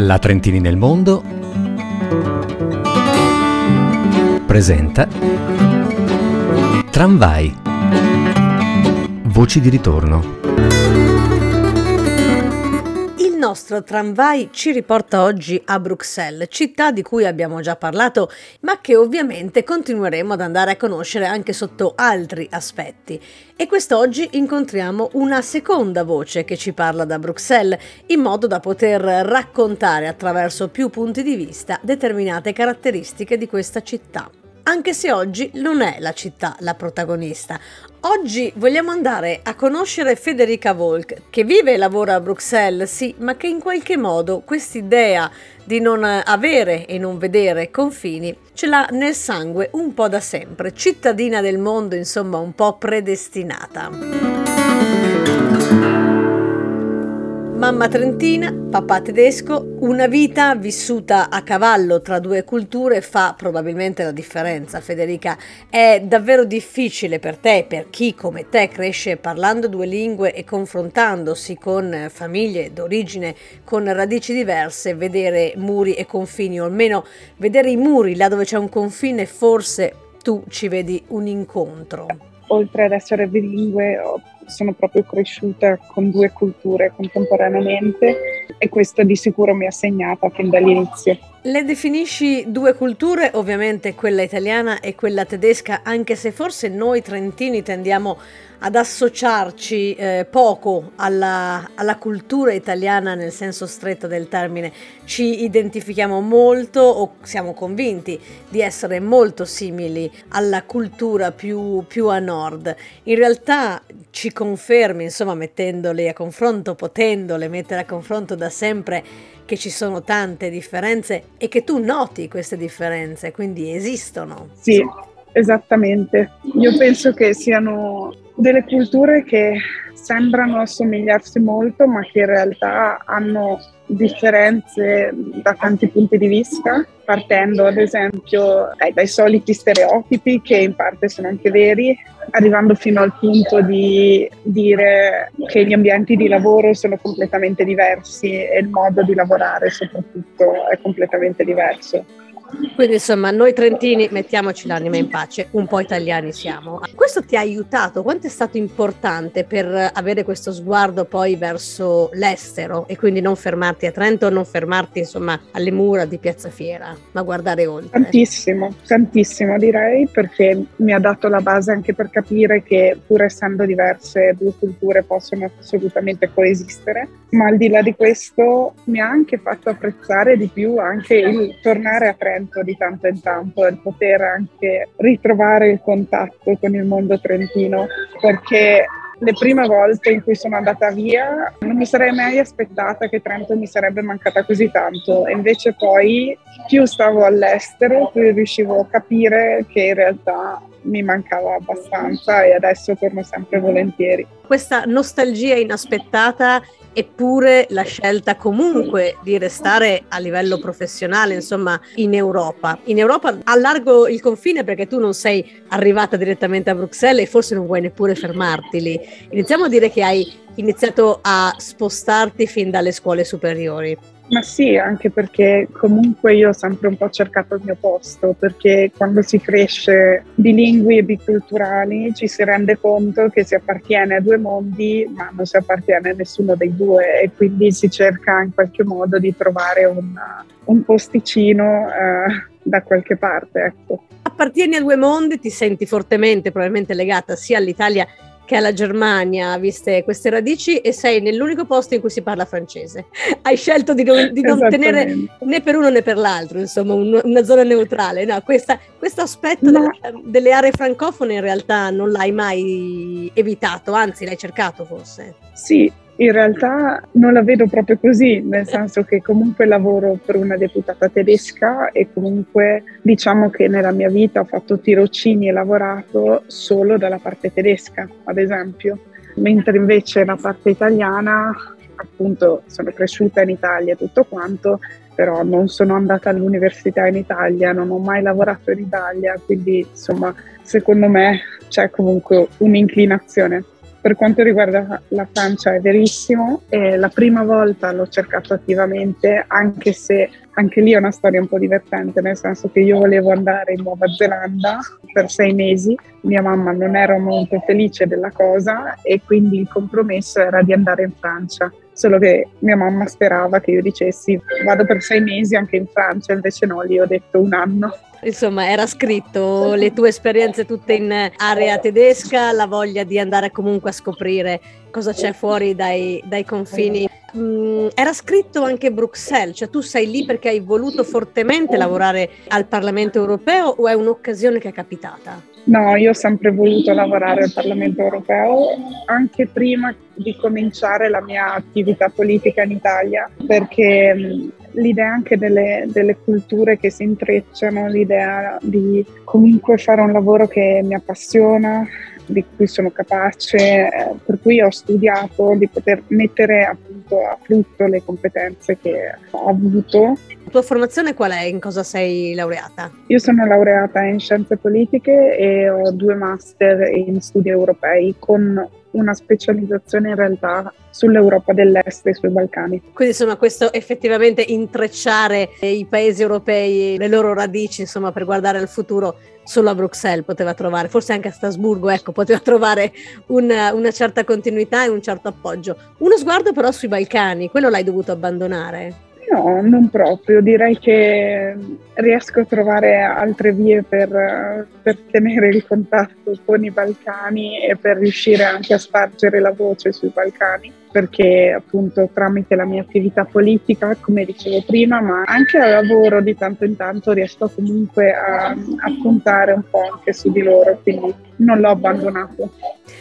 La Trentini nel mondo presenta Tramvai. Voci di ritorno. Nostro tramvai ci riporta oggi a Bruxelles, città di cui abbiamo già parlato, ma che ovviamente continueremo ad andare a conoscere anche sotto altri aspetti. E quest'oggi incontriamo una seconda voce che ci parla da Bruxelles, in modo da poter raccontare attraverso più punti di vista determinate caratteristiche di questa città anche se oggi non è la città la protagonista. Oggi vogliamo andare a conoscere Federica Volk, che vive e lavora a Bruxelles, sì, ma che in qualche modo quest'idea di non avere e non vedere confini ce l'ha nel sangue un po' da sempre, cittadina del mondo, insomma, un po' predestinata. Mamma trentina, papà tedesco, una vita vissuta a cavallo tra due culture fa probabilmente la differenza. Federica, è davvero difficile per te, per chi come te cresce parlando due lingue e confrontandosi con famiglie d'origine con radici diverse, vedere muri e confini, o almeno vedere i muri là dove c'è un confine, forse tu ci vedi un incontro. Oltre ad essere bilingue, sono proprio cresciuta con due culture contemporaneamente e questo di sicuro mi ha segnata fin dall'inizio. Le definisci due culture, ovviamente quella italiana e quella tedesca, anche se forse noi trentini tendiamo ad associarci eh, poco alla, alla, cultura italiana nel senso stretto del termine. Ci identifichiamo molto o siamo convinti di essere molto simili alla cultura più, più a nord. In realtà ci confermi, insomma, mettendole a confronto, potendole mettere a confronto da sempre che ci sono tante differenze e che tu noti queste differenze, quindi esistono. Sì, esattamente. Io penso che siano delle culture che sembrano assomigliarsi molto, ma che in realtà hanno differenze da tanti punti di vista, partendo ad esempio eh, dai soliti stereotipi che in parte sono anche veri, arrivando fino al punto di dire che gli ambienti di lavoro sono completamente diversi e il modo di lavorare soprattutto è completamente diverso. Quindi insomma noi trentini mettiamoci l'anima in pace, un po' italiani siamo. Questo ti ha aiutato? Quanto è stato importante per avere questo sguardo poi verso l'estero e quindi non fermarti a Trento, non fermarti insomma alle mura di Piazza Fiera, ma guardare oltre? Tantissimo, tantissimo direi perché mi ha dato la base anche per capire che pur essendo diverse due culture possono assolutamente coesistere, ma al di là di questo mi ha anche fatto apprezzare di più anche il tornare a Trento momento di tanto in tanto il poter anche ritrovare il contatto con il mondo trentino perché le prime volte in cui sono andata via non mi sarei mai aspettata che Trento mi sarebbe mancata così tanto. E invece poi più stavo all'estero più riuscivo a capire che in realtà mi mancava abbastanza e adesso torno sempre volentieri. Questa nostalgia inaspettata eppure la scelta comunque di restare a livello professionale, insomma, in Europa. In Europa allargo il confine perché tu non sei arrivata direttamente a Bruxelles e forse non vuoi neppure fermarti lì. Iniziamo a dire che hai iniziato a spostarti fin dalle scuole superiori. Ma sì, anche perché comunque io ho sempre un po' cercato il mio posto, perché quando si cresce bilingui e biculturali ci si rende conto che si appartiene a due mondi, ma non si appartiene a nessuno dei due e quindi si cerca in qualche modo di trovare un, un posticino eh, da qualche parte. Ecco. Appartieni a due mondi, ti senti fortemente probabilmente legata sia all'Italia che alla Germania, viste queste radici, e sei nell'unico posto in cui si parla francese. Hai scelto di non, di non tenere né per uno né per l'altro, insomma, un, una zona neutrale. No, questa, questo aspetto delle, delle aree francofone in realtà non l'hai mai evitato, anzi l'hai cercato forse. Sì, in realtà non la vedo proprio così, nel senso che comunque lavoro per una deputata tedesca e comunque diciamo che nella mia vita ho fatto tirocini e lavorato solo dalla parte tedesca, ad esempio, mentre invece la parte italiana, appunto sono cresciuta in Italia e tutto quanto, però non sono andata all'università in Italia, non ho mai lavorato in Italia, quindi insomma secondo me c'è comunque un'inclinazione Per quanto riguarda la Francia è verissimo, eh, la prima volta l'ho cercato attivamente, anche se anche lì è una storia un po' divertente, nel senso che io volevo andare in Nuova Zelanda per sei mesi, mia mamma non era molto felice della cosa e quindi il compromesso era di andare in Francia. Solo che mia mamma sperava che io dicessi vado per sei mesi anche in Francia, invece no, gli ho detto un anno. Insomma, era scritto le tue esperienze tutte in area tedesca, la voglia di andare comunque a scoprire cosa c'è fuori dai, dai confini. Mm, era scritto anche Bruxelles, cioè tu sei lì perché hai voluto fortemente lavorare al Parlamento europeo o è un'occasione che è capitata? No, io ho sempre voluto lavorare al Parlamento europeo, anche prima di cominciare la mia attività politica in Italia, perché mm, l'idea anche delle, delle, culture che si intrecciano, l'idea di comunque fare un lavoro che mi appassiona, di cui sono capace, eh, per cui ho studiato di poter mettere appunto a frutto le competenze che ho avuto. La tua formazione qual è? In cosa sei laureata? Io sono laureata in scienze politiche e ho due master in studi europei con una specializzazione in realtà sull'Europa dell'Est e sui Balcani. Quindi insomma questo effettivamente intrecciare i paesi europei, le loro radici insomma per guardare al futuro solo a Bruxelles poteva trovare, forse anche a Strasburgo, ecco, poteva trovare una, una certa continuità e un certo appoggio. Uno sguardo però sui Balcani, quello l'hai dovuto abbandonare. No, non proprio, direi che riesco a trovare altre vie per, per, tenere il contatto con i Balcani e per riuscire anche a spargere la voce sui Balcani, perché appunto tramite la mia attività politica, come dicevo prima, ma anche al lavoro di tanto in tanto riesco comunque a, a puntare un po' anche su di loro, quindi non l'ho abbandonato.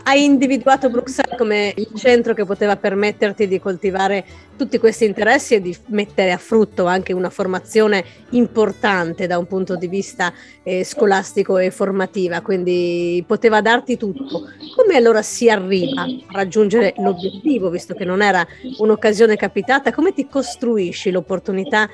Hai individuato Bruxelles come il centro che poteva permetterti di coltivare tutti questi interessi e di mettere a frutto anche una formazione importante da un punto di vista eh, scolastico e formativa, quindi poteva darti tutto. Come allora si arriva a raggiungere l'obiettivo, visto che non era un'occasione capitata? Come ti costruisci l'opportunità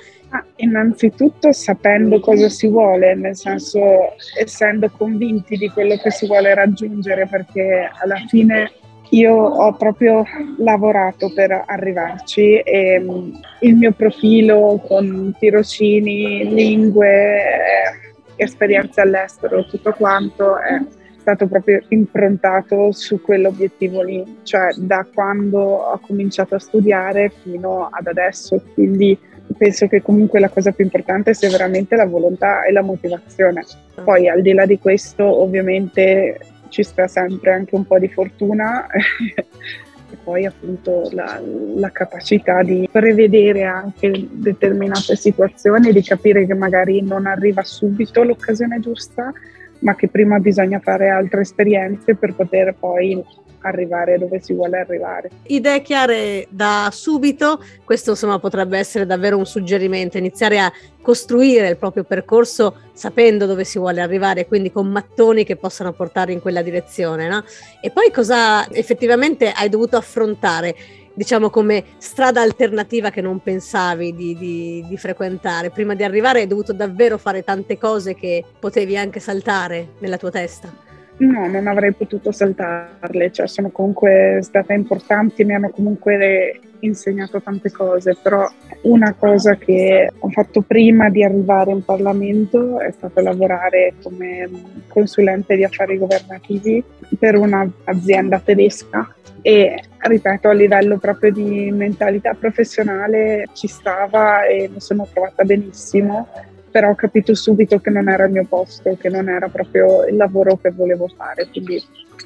Innanzitutto sapendo cosa si vuole, nel senso essendo convinti di quello che si vuole raggiungere, perché alla fine io ho proprio lavorato per arrivarci e mm, il mio profilo con tirocini, lingue, eh, esperienze all'estero, tutto quanto è stato proprio improntato su quell'obiettivo lì, cioè da quando ho cominciato a studiare fino ad adesso. Quindi penso che comunque la cosa più importante sia veramente la volontà e la motivazione. Poi al di là di questo ovviamente ci sta sempre anche un po' di fortuna e poi appunto la, la, capacità di prevedere anche determinate situazioni, di capire che magari non arriva subito l'occasione giusta, ma che prima bisogna fare altre esperienze per poter poi arrivare dove si vuole arrivare. Idee chiare da subito, questo insomma potrebbe essere davvero un suggerimento, iniziare a costruire il proprio percorso sapendo dove si vuole arrivare, quindi con mattoni che possano portare in quella direzione. No? E poi cosa effettivamente hai dovuto affrontare? diciamo come strada alternativa che non pensavi di, di, di, frequentare. Prima di arrivare hai dovuto davvero fare tante cose che potevi anche saltare nella tua testa. No, non avrei potuto saltarle, cioè sono comunque state importanti, mi hanno comunque insegnato tante cose, però una cosa che ho fatto prima di arrivare in Parlamento è stato lavorare come consulente di affari governativi per un'azienda tedesca e ripeto a livello proprio di mentalità professionale ci stava e mi sono trovata benissimo però ho capito subito che non era il mio posto, che non era proprio il lavoro che volevo fare, quindi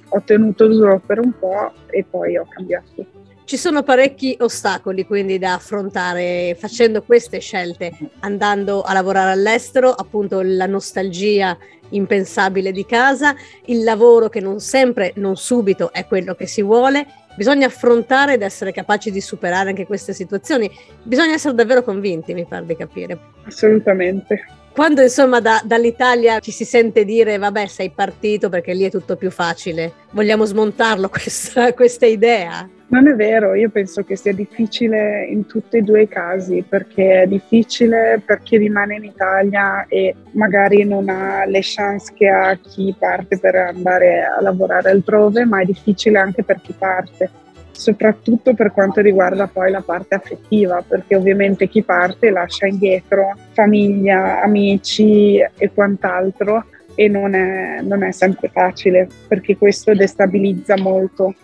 ho tenuto duro per un po' e poi ho cambiato. Ci sono parecchi ostacoli quindi da affrontare facendo queste scelte, andando a lavorare all'estero, appunto la nostalgia impensabile di casa, il lavoro che non sempre, non subito è quello che si vuole bisogna affrontare ed essere capaci di superare anche queste situazioni. Bisogna essere davvero convinti, mi pare di capire. Assolutamente. Quando insomma da, dall'Italia ci si sente dire vabbè sei partito perché lì è tutto più facile, vogliamo smontarlo questa, questa idea? Non è vero, io penso che sia difficile in tutti e due i casi, perché è difficile per chi rimane in Italia e magari non ha le chance che ha chi parte per andare a lavorare altrove, ma è difficile anche per chi parte, soprattutto per quanto riguarda poi la parte affettiva, perché ovviamente chi parte lascia indietro famiglia, amici e quant'altro e non è, non è sempre facile perché questo destabilizza molto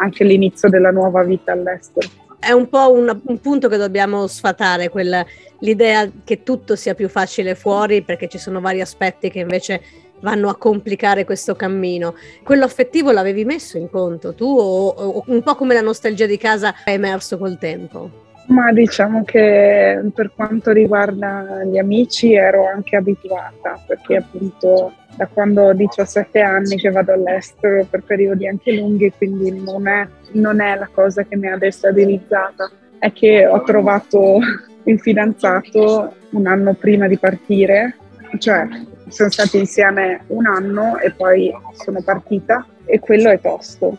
anche l'inizio della nuova vita all'estero. È un po' un, un punto che dobbiamo sfatare, quella, l'idea che tutto sia più facile fuori perché ci sono vari aspetti che invece vanno a complicare questo cammino. Quello affettivo l'avevi messo in conto tu o, o un po' come la nostalgia di casa è emerso col tempo? Ma diciamo che per quanto riguarda gli amici ero anche abituata perché appunto da quando ho 17 anni che vado all'estero per periodi anche lunghi, quindi non è, non è la cosa che mi ha destabilizzata, è che ho trovato il fidanzato un anno prima di partire, cioè siamo stati insieme un anno e poi sono partita e quello è tosto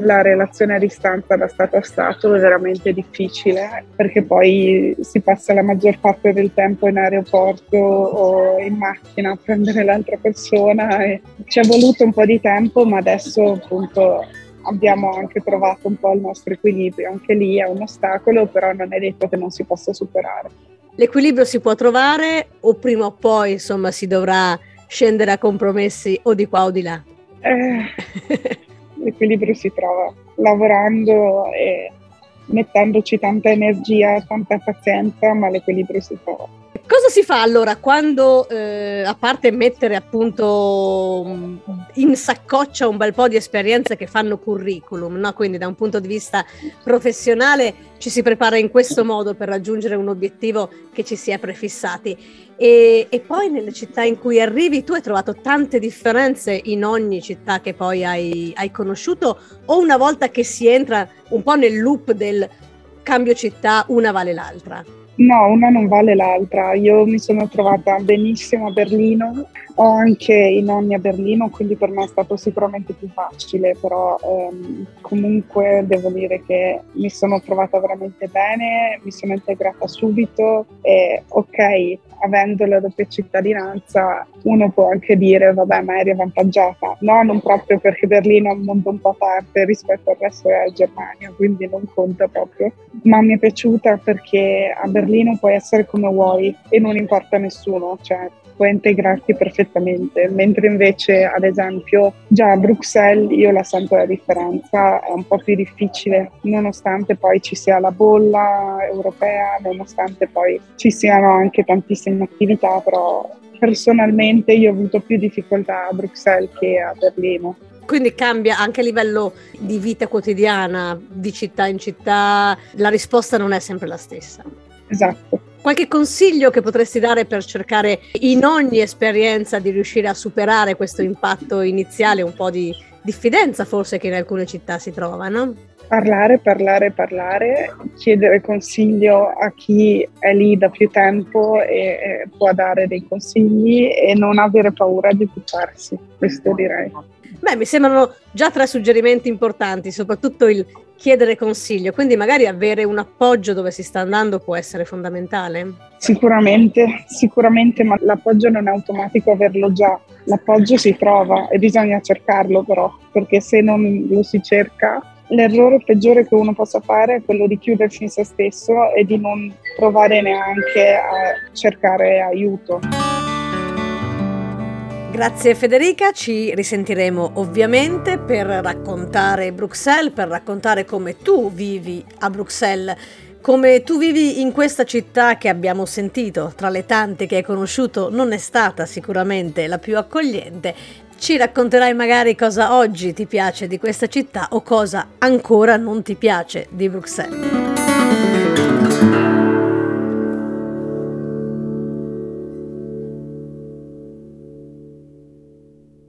la relazione a distanza da stato a stato è veramente difficile perché poi si passa la maggior parte del tempo in aeroporto o in macchina a prendere l'altra persona e ci è voluto un po' di tempo ma adesso appunto abbiamo anche trovato un po' il nostro equilibrio, anche lì è un ostacolo però non è detto che non si possa superare. L'equilibrio si può trovare o prima o poi insomma si dovrà scendere a compromessi o di qua o di là? Eh. l'equilibrio si trova lavorando e mettendoci tanta energia, tanta pazienza, ma l'equilibrio si trova. Cosa si fa allora quando, eh, a parte mettere appunto in saccoccia un bel po' di esperienze che fanno curriculum, no? quindi da un punto di vista professionale ci si prepara in questo modo per raggiungere un obiettivo che ci si è prefissati e, e, poi nelle città in cui arrivi tu hai trovato tante differenze in ogni città che poi hai, hai conosciuto o una volta che si entra un po' nel loop del cambio città una vale l'altra? No, una non vale l'altra. Io mi sono trovata benissimo a Berlino, ho anche i nonni a Berlino, quindi per me è stato sicuramente più facile, però ehm, comunque devo dire che mi sono trovata veramente bene, mi sono integrata subito e ok, avendo la doppia cittadinanza uno può anche dire vabbè ma eri avvantaggiata, no non proprio perché Berlino è un mondo un po' a parte rispetto al resto della Germania, quindi non conta proprio, ma mi è piaciuta perché a Berlino puoi essere come vuoi e non importa a nessuno, cioè puoi integrarti perfettamente, mentre invece ad esempio già a Bruxelles io la sento la differenza, è un po' più difficile, nonostante poi ci sia la bolla europea, nonostante poi ci siano anche tantissime attività, però personalmente io ho avuto più difficoltà a Bruxelles che a Berlino. Quindi cambia anche a livello di vita quotidiana, di città in città, la risposta non è sempre la stessa. Esatto. Qualche consiglio che potresti dare per cercare in ogni esperienza di riuscire a superare questo impatto iniziale, un po' di diffidenza forse che in alcune città si trova, no? Parlare, parlare, parlare, chiedere consiglio a chi è lì da più tempo e, può dare dei consigli e non avere paura di buttarsi, questo direi. Beh, mi sembrano già tre suggerimenti importanti, soprattutto il chiedere consiglio, quindi magari avere un appoggio dove si sta andando può essere fondamentale. Sicuramente, sicuramente, ma l'appoggio non è automatico averlo già, l'appoggio si trova e bisogna cercarlo però, perché se non lo si cerca L'errore peggiore che uno possa fare è quello di chiudersi in se stesso e di non provare neanche a cercare aiuto. Grazie Federica, ci risentiremo ovviamente per raccontare Bruxelles, per raccontare come tu vivi a Bruxelles, come tu vivi in questa città che abbiamo sentito, tra le tante che hai conosciuto non è stata sicuramente la più accogliente. Ci racconterai magari cosa oggi ti piace di questa città o cosa ancora non ti piace di Bruxelles.